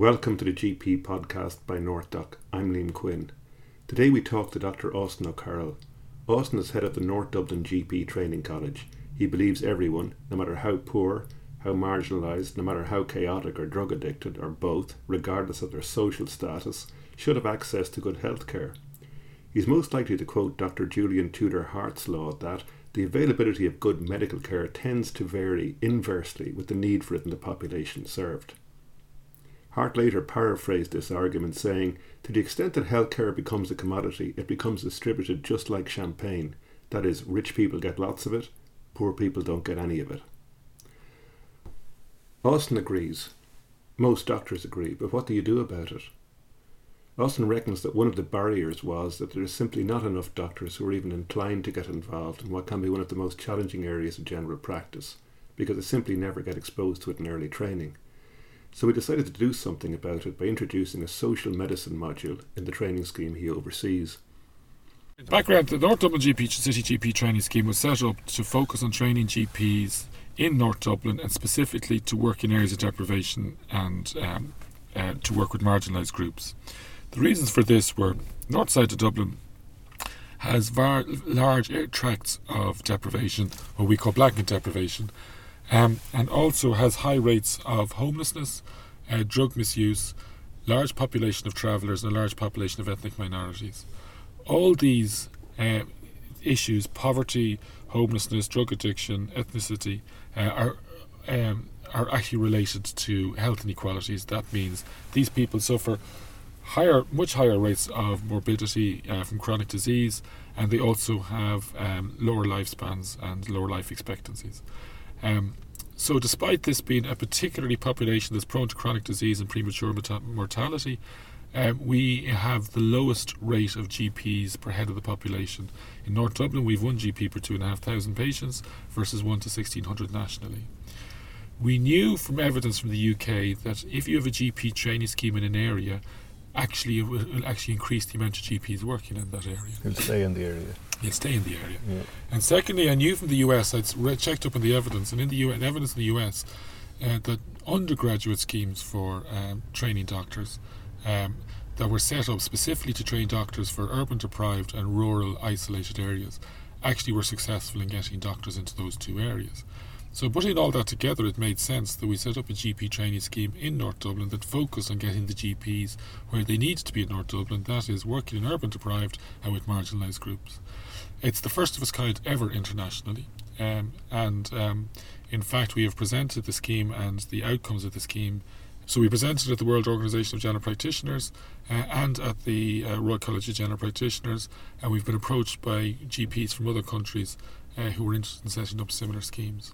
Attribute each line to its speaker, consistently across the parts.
Speaker 1: Welcome to the GP podcast by NorthDoc. I'm Liam Quinn. Today we talk to Dr. Austin O'Carroll. Austin is head of the North Dublin GP Training College. He believes everyone, no matter how poor, how marginalised, no matter how chaotic or drug addicted, or both, regardless of their social status, should have access to good health care. He's most likely to quote Dr. Julian Tudor Hart's law that the availability of good medical care tends to vary inversely with the need for it in the population served. Hart later paraphrased this argument, saying, To the extent that healthcare becomes a commodity, it becomes distributed just like champagne. That is, rich people get lots of it, poor people don't get any of it. Austin agrees. Most doctors agree, but what do you do about it? Austin reckons that one of the barriers was that there is simply not enough doctors who are even inclined to get involved in what can be one of the most challenging areas of general practice, because they simply never get exposed to it in early training. So we decided to do something about it by introducing a social medicine module in the training scheme he oversees.
Speaker 2: Background The North Dublin GP City GP training scheme was set up to focus on training GPs in North Dublin and specifically to work in areas of deprivation and um, uh, to work with marginalised groups. The reasons for this were north side of Dublin has var- large tracts of deprivation, what we call blanket deprivation, um, and also has high rates of homelessness, uh, drug misuse, large population of travellers, and a large population of ethnic minorities. All these uh, issues poverty, homelessness, drug addiction, ethnicity uh, are. Um, are actually related to health inequalities. That means these people suffer higher, much higher rates of morbidity uh, from chronic disease, and they also have um, lower lifespans and lower life expectancies. Um, so, despite this being a particularly population that's prone to chronic disease and premature mortality, um, we have the lowest rate of GPs per head of the population. In North Dublin, we've one GP per two and a half thousand patients versus one to 1600 nationally. We knew from evidence from the UK that if you have a GP training scheme in an area, actually it will actually increase the amount of GPs working in that area.
Speaker 3: You'll stay in the area.
Speaker 2: You'll stay in the area.
Speaker 3: Yeah.
Speaker 2: And secondly, I knew from the US, I'd read, checked up on the evidence, and in the US, evidence in the US, uh, that undergraduate schemes for um, training doctors um, that were set up specifically to train doctors for urban deprived and rural isolated areas actually were successful in getting doctors into those two areas. So, putting all that together, it made sense that we set up a GP training scheme in North Dublin that focused on getting the GPs where they need to be in North Dublin, that is, working in urban deprived and with marginalised groups. It's the first of its kind ever internationally, um, and um, in fact, we have presented the scheme and the outcomes of the scheme. So, we presented at the World Organisation of General Practitioners uh, and at the uh, Royal College of General Practitioners, and we've been approached by GPs from other countries uh, who are interested in setting up similar schemes.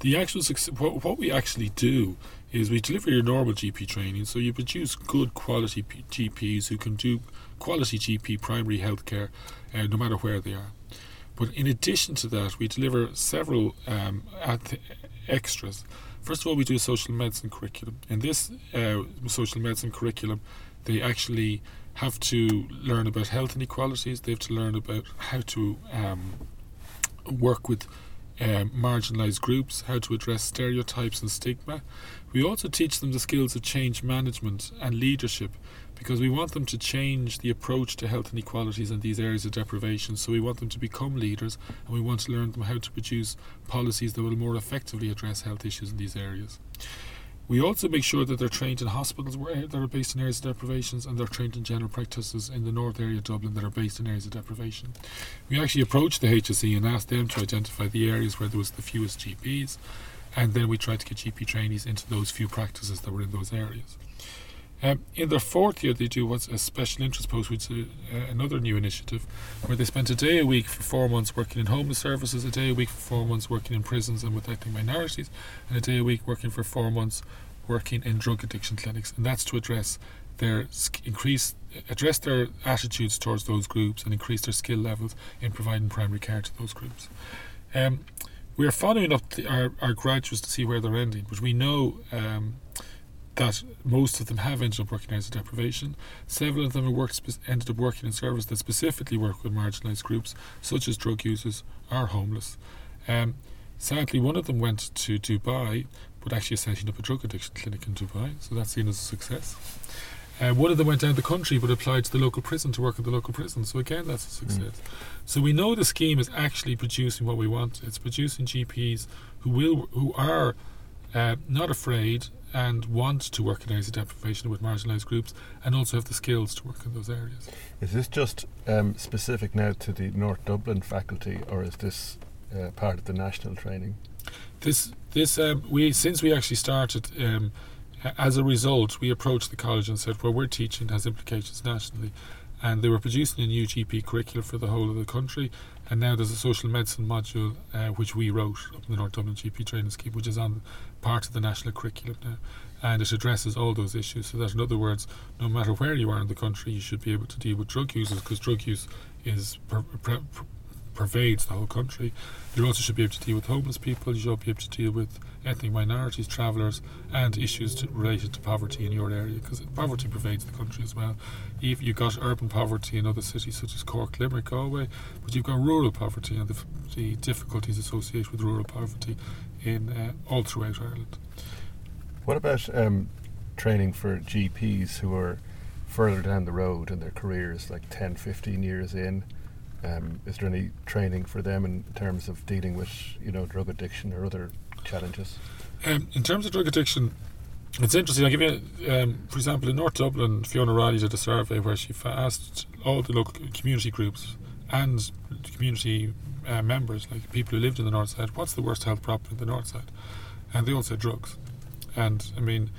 Speaker 2: The actual what, what we actually do is we deliver your normal GP training, so you produce good quality P- GPs who can do quality GP primary healthcare, uh, no matter where they are. But in addition to that, we deliver several um, extras. First of all, we do a social medicine curriculum. In this uh, social medicine curriculum, they actually have to learn about health inequalities. They have to learn about how to um, work with um, marginalised groups, how to address stereotypes and stigma. We also teach them the skills of change management and leadership because we want them to change the approach to health inequalities in these areas of deprivation. So we want them to become leaders and we want to learn them how to produce policies that will more effectively address health issues in these areas. We also make sure that they're trained in hospitals that are based in areas of deprivations and they're trained in general practices in the north area of Dublin that are based in areas of deprivation. We actually approached the HSE and asked them to identify the areas where there was the fewest GPs and then we tried to get GP trainees into those few practices that were in those areas. Um, in their fourth year, they do what's a special interest post, which is uh, another new initiative, where they spend a day a week for four months working in homeless services, a day a week for four months working in prisons and with ethnic minorities, and a day a week working for four months working in drug addiction clinics. And that's to address their increase, address their attitudes towards those groups, and increase their skill levels in providing primary care to those groups. Um, we are following up the, our, our graduates to see where they're ending, but we know. Um, that most of them have ended up working as a deprivation. Several of them have worked, ended up working in services that specifically work with marginalised groups, such as drug users or homeless. Um, sadly, one of them went to Dubai, but actually setting up a drug addiction clinic in Dubai. So that's seen as a success. Uh, one of them went down the country but applied to the local prison to work at the local prison. So again, that's a success. Mm. So we know the scheme is actually producing what we want. It's producing GPs who will who are uh, not afraid and want to work in areas of deprivation with marginalised groups and also have the skills to work in those areas.
Speaker 1: Is this just um, specific now to the North Dublin faculty or is this uh, part of the national training?
Speaker 2: This this um, we since we actually started um, as a result, we approached the college and said, "Well, we're teaching has implications nationally." And they were producing a new GP curriculum for the whole of the country. And now there's a social medicine module uh, which we wrote up in the North Dublin GP training scheme, which is on part of the national curriculum now. And it addresses all those issues. So that, in other words, no matter where you are in the country, you should be able to deal with drug users because drug use is per, per, pervades the whole country. You also should be able to deal with homeless people. You should be able to deal with ethnic minorities, travellers, and issues to, related to poverty in your area because poverty pervades the country as well. If you've got urban poverty in other cities such as Cork, Limerick, Galway, but you've got rural poverty and the, the difficulties associated with rural poverty in uh, all throughout Ireland.
Speaker 1: What about um, training for GPs who are further down the road in their careers, like 10, 15 years in? Um, is there any training for them in terms of dealing with, you know, drug addiction or other challenges?
Speaker 2: Um, in terms of drug addiction, it's interesting. I'll give you, um, for example, in North Dublin, Fiona Riley did a survey where she asked all the local community groups and community uh, members, like people who lived in the North Side, what's the worst health problem in the North Side? And they all said drugs. And I mean,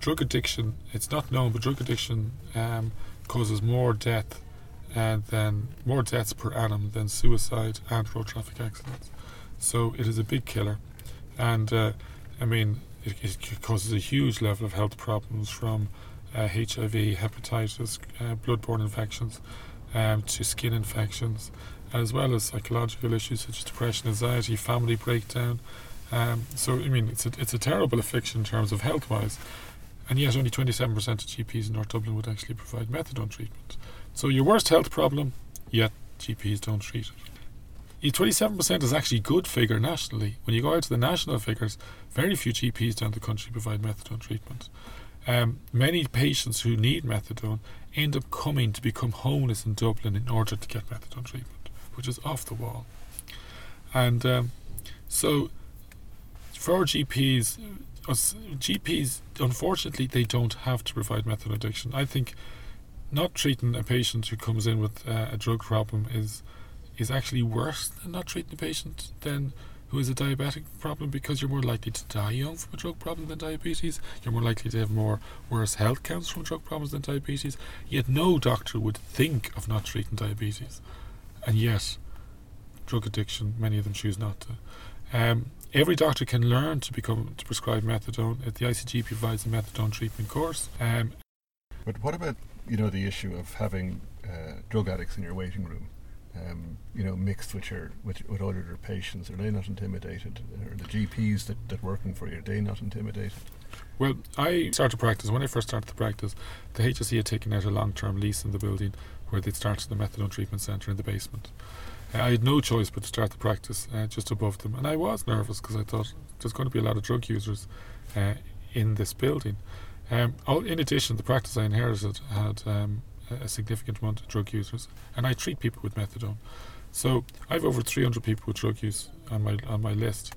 Speaker 2: drug addiction, it's not known, but drug addiction um, causes more death and then more deaths per annum than suicide and road traffic accidents. So it is a big killer, and uh, I mean it, it, causes a huge level of health problems from uh, HIV, hepatitis, uh, bloodborne infections, um, to skin infections, as well as psychological issues such as depression, anxiety, family breakdown. Um, so I mean it's a, it's a terrible affliction in terms of health wise, and yet only 27% of GPs in North Dublin would actually provide methadone treatment. So your worst health problem, yet GPs don't treat it. 27% is actually a good figure nationally. When you go out to the national figures, very few GPs down the country provide methadone treatment. Um, many patients who need methadone end up coming to become homeless in Dublin in order to get methadone treatment, which is off the wall. And um, so, for GPs, GPs, unfortunately, they don't have to provide methadone addiction. I think not treating a patient who comes in with uh, a drug problem is is actually worse than not treating a patient than who has a diabetic problem because you're more likely to die young from a drug problem than diabetes. You're more likely to have more worse health counts from drug problems than diabetes. Yet no doctor would think of not treating diabetes, and yet drug addiction, many of them choose not to. Um, every doctor can learn to become to prescribe methadone. The ICGP provides a methadone treatment course. Um,
Speaker 1: but what about you know the issue of having uh, drug addicts in your waiting room, um, you know, mixed with your with, with all your patients? Are they not intimidated? Are the GPs that that working for you are they not intimidated?
Speaker 2: Well, I started practice. When I first started the practice, the HSE had taken out a long-term lease in the building where they'd started the methadone treatment centre in the basement. Uh, I had no choice but to start the practice uh, just above them, and I was nervous because I thought there's going to be a lot of drug users uh, in this building. Um, in addition, the practice I inherited had um, a significant amount of drug users, and I treat people with methadone. So I have over 300 people with drug use on my on my list,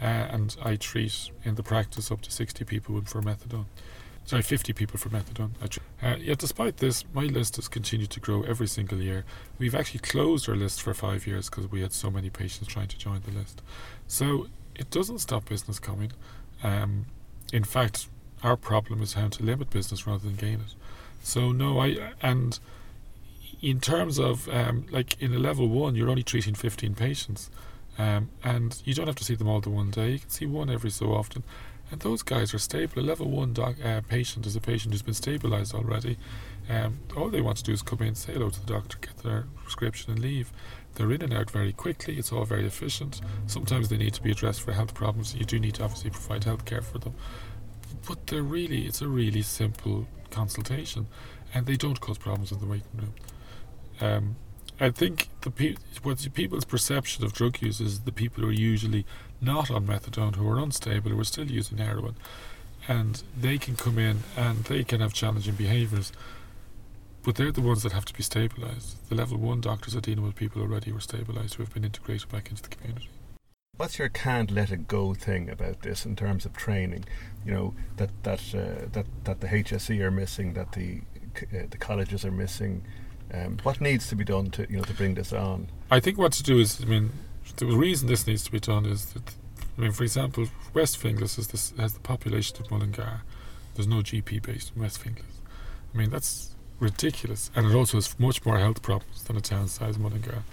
Speaker 2: uh, and I treat in the practice up to 60 people for methadone. Sorry, 50 people for methadone. Uh, yet, despite this, my list has continued to grow every single year. We've actually closed our list for five years because we had so many patients trying to join the list. So it doesn't stop business coming. Um, in fact, our problem is how to limit business rather than gain it. So no, I and in terms of um, like in a level one, you're only treating 15 patients, um, and you don't have to see them all the one day. You can see one every so often, and those guys are stable. A level one doc, uh, patient is a patient who's been stabilized already. Um, all they want to do is come in, say hello to the doctor, get their prescription, and leave. They're in and out very quickly. It's all very efficient. Sometimes they need to be addressed for health problems. You do need to obviously provide health care for them but they're really it's a really simple consultation, and they don't cause problems in the waiting room. Um, I think the pe- what people's perception of drug use is the people who are usually not on methadone who are unstable who are still using heroin and they can come in and they can have challenging behaviours but they're the ones that have to be stabilised. The level one doctors are dealing with people already who are stabilised who have been integrated back into the community.
Speaker 1: What's your can't let it go thing about this in terms of training? You know that that uh, that that the HSE are missing, that the uh, the colleges are missing. Um, what needs to be done to you know to bring this on?
Speaker 2: I think what to do is, I mean, the reason this needs to be done is that, I mean, for example, West Finglas is this, has the population of Mullingar. There's no GP based in West Finglas. I mean, that's ridiculous, and it also has much more health problems than a town size Mullingar.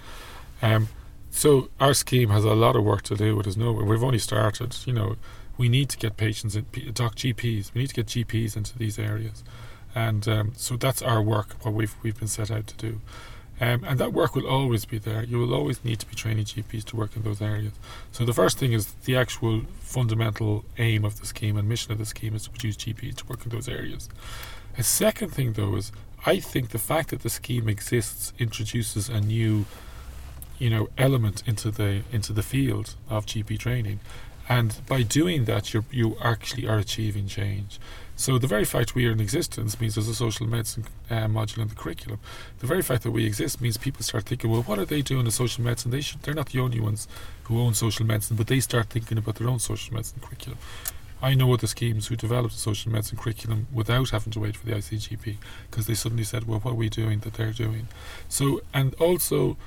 Speaker 2: Um, so our scheme has a lot of work to do. It is no, we've only started. You know, we need to get patients in doc GPs. We need to get GPs into these areas, and um, so that's our work. What we've we've been set out to do. Um, and that work will always be there. You will always need to be training GPs to work in those areas. So the first thing is the actual fundamental aim of the scheme and mission of the scheme is to produce GPs to work in those areas. A second thing, though, is I think the fact that the scheme exists introduces a new, you know, element into the into the field of GP training, and by doing that, you you actually are achieving change. So the very fact we are in existence means there's a social medicine uh, module in the curriculum. The very fact that we exist means people start thinking, well, what are they doing in social medicine? They should, they're not the only ones who own social medicine, but they start thinking about their own social medicine curriculum. I know other schemes who developed a social medicine curriculum without having to wait for the ICGP because they suddenly said, well, what are we doing that they're doing? So, and also,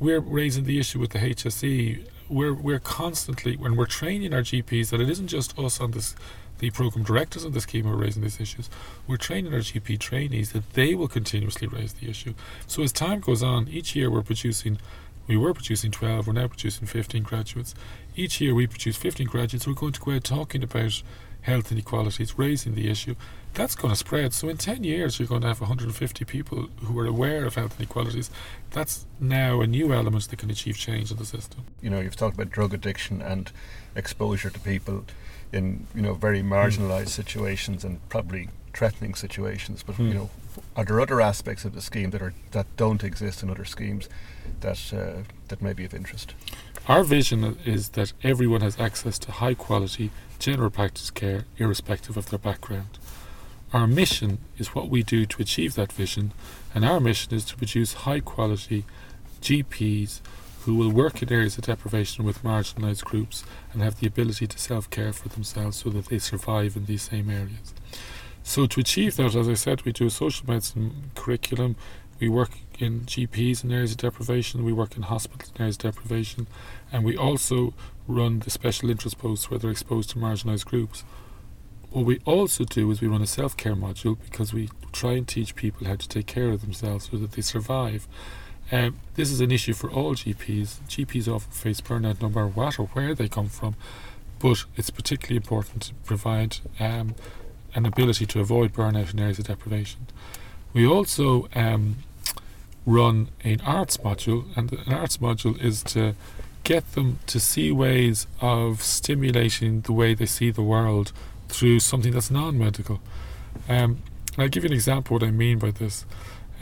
Speaker 2: we're raising the issue with the HSE. We're, we're constantly, when we're training our GPs, that it isn't just us on this, the program directors of the scheme are raising these issues. We're training our GP trainees that they will continuously raise the issue. So as time goes on, each year we're producing we were producing 12, we're now producing 15 graduates. Each year we produce 15 graduates. We're going to go out talking about health inequalities, raising the issue. That's going to spread. So in 10 years, you're going to have 150 people who are aware of health inequalities. That's now a new element that can achieve change in the system.
Speaker 1: You know, you've talked about drug addiction and exposure to people in, you know, very marginalised mm. situations and probably threatening situations. But, mm. you know, are there other aspects of the scheme that are that don't exist in other schemes that uh, that may be of interest?
Speaker 2: Our vision is that everyone has access to high quality general practice care, irrespective of their background. Our mission is what we do to achieve that vision, and our mission is to produce high quality GPs who will work in areas of deprivation with marginalised groups and have the ability to self care for themselves so that they survive in these same areas. So to achieve that, as I said, we do a social medicine curriculum. We work in GPs in areas of deprivation. We work in hospitals in areas of deprivation, and we also run the special interest posts where they're exposed to marginalised groups. What we also do is we run a self care module because we try and teach people how to take care of themselves so that they survive. Um, this is an issue for all GPs. GPs often face burnout no matter what or where they come from, but it's particularly important to provide um, an ability to avoid burnout in areas of deprivation. We also um, run an arts module, and an arts module is to get them to see ways of stimulating the way they see the world through something that's non medical. Um, I'll give you an example what I mean by this.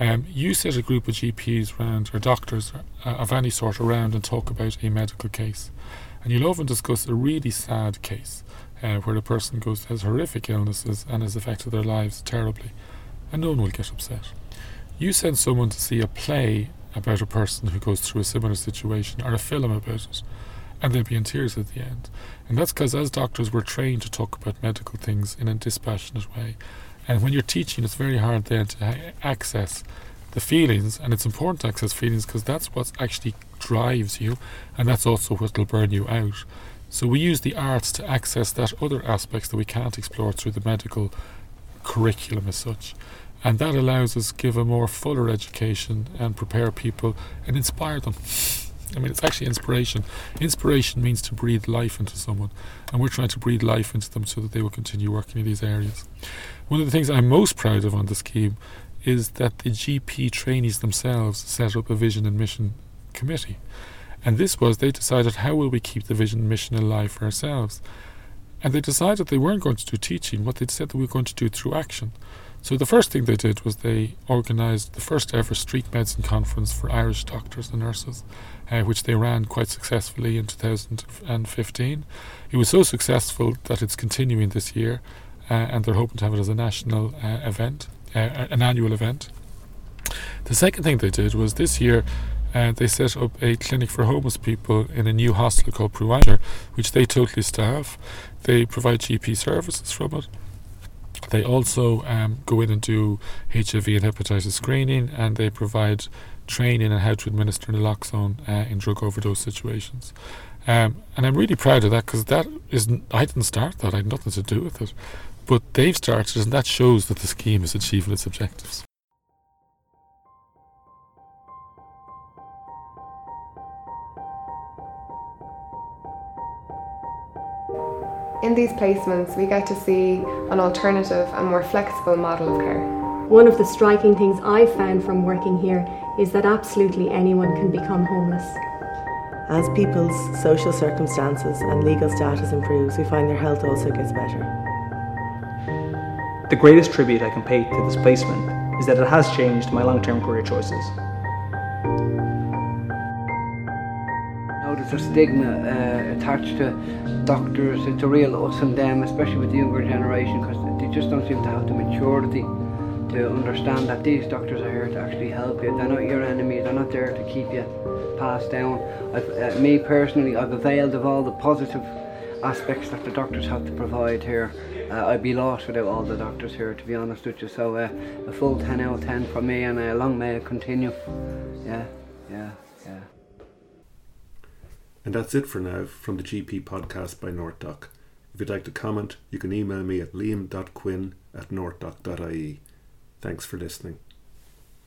Speaker 2: Um, you set a group of GPs around, or doctors uh, of any sort around, and talk about a medical case. And you'll often discuss a really sad case uh, where the person goes has horrific illnesses and has affected their lives terribly, and no one will get upset. You send someone to see a play about a person who goes through a similar situation or a film about it, and they'll be in tears at the end. And that's because, as doctors, we're trained to talk about medical things in a dispassionate way. And when you're teaching, it's very hard then to ha- access the feelings, and it's important to access feelings because that's what actually drives you, and that's also what will burn you out. So we use the arts to access that other aspects that we can't explore through the medical curriculum as such. And that allows us to give a more fuller education and prepare people and inspire them. I mean, it's actually inspiration. Inspiration means to breathe life into someone, and we're trying to breathe life into them so that they will continue working in these areas. One of the things I'm most proud of on the scheme is that the GP trainees themselves set up a vision and mission committee. And this was they decided how will we keep the vision and mission alive for ourselves. And they decided they weren't going to do teaching, what they said we were going to do through action. So the first thing they did was they organised the first ever street medicine conference for Irish doctors and nurses, uh, which they ran quite successfully in 2015. It was so successful that it's continuing this year, uh, and they're hoping to have it as a national uh, event, uh, an annual event. The second thing they did was this year uh, they set up a clinic for homeless people in a new hostel called Provider, which they totally staff. They provide GP services from it. They also um, go in and do HIV and hepatitis screening, and they provide training on how to administer naloxone uh, in drug overdose situations. Um, and I'm really proud of that because that isn't. I didn't start that. I had nothing to do with it, but they've started, and that shows that the scheme is achieving its objectives.
Speaker 3: In these placements, we get to see an alternative and more flexible model of care.
Speaker 4: One of the striking things I've found from working here is that absolutely anyone can become homeless.
Speaker 5: As people's social circumstances and legal status improves, we find their health also gets better.
Speaker 6: The greatest tribute I can pay to this placement is that it has changed my long term career choices.
Speaker 7: There's a stigma uh, attached to doctors. It's a real us and them, especially with the younger generation, because they just don't seem to have the maturity to understand that these doctors are here to actually help you. They're not your enemy. They're not there to keep you passed down. Uh, me personally, I've availed of all the positive aspects that the doctors have to provide here. Uh, I'd be lost without all the doctors here, to be honest with you. So uh, a full 10 out of 10 for me, and uh, long may it continue. Yeah, yeah, yeah.
Speaker 1: And that's it for now from the GP podcast by NorthDoc. If you'd like to comment, you can email me at liam.quinn at northdoc.ie. Thanks for listening.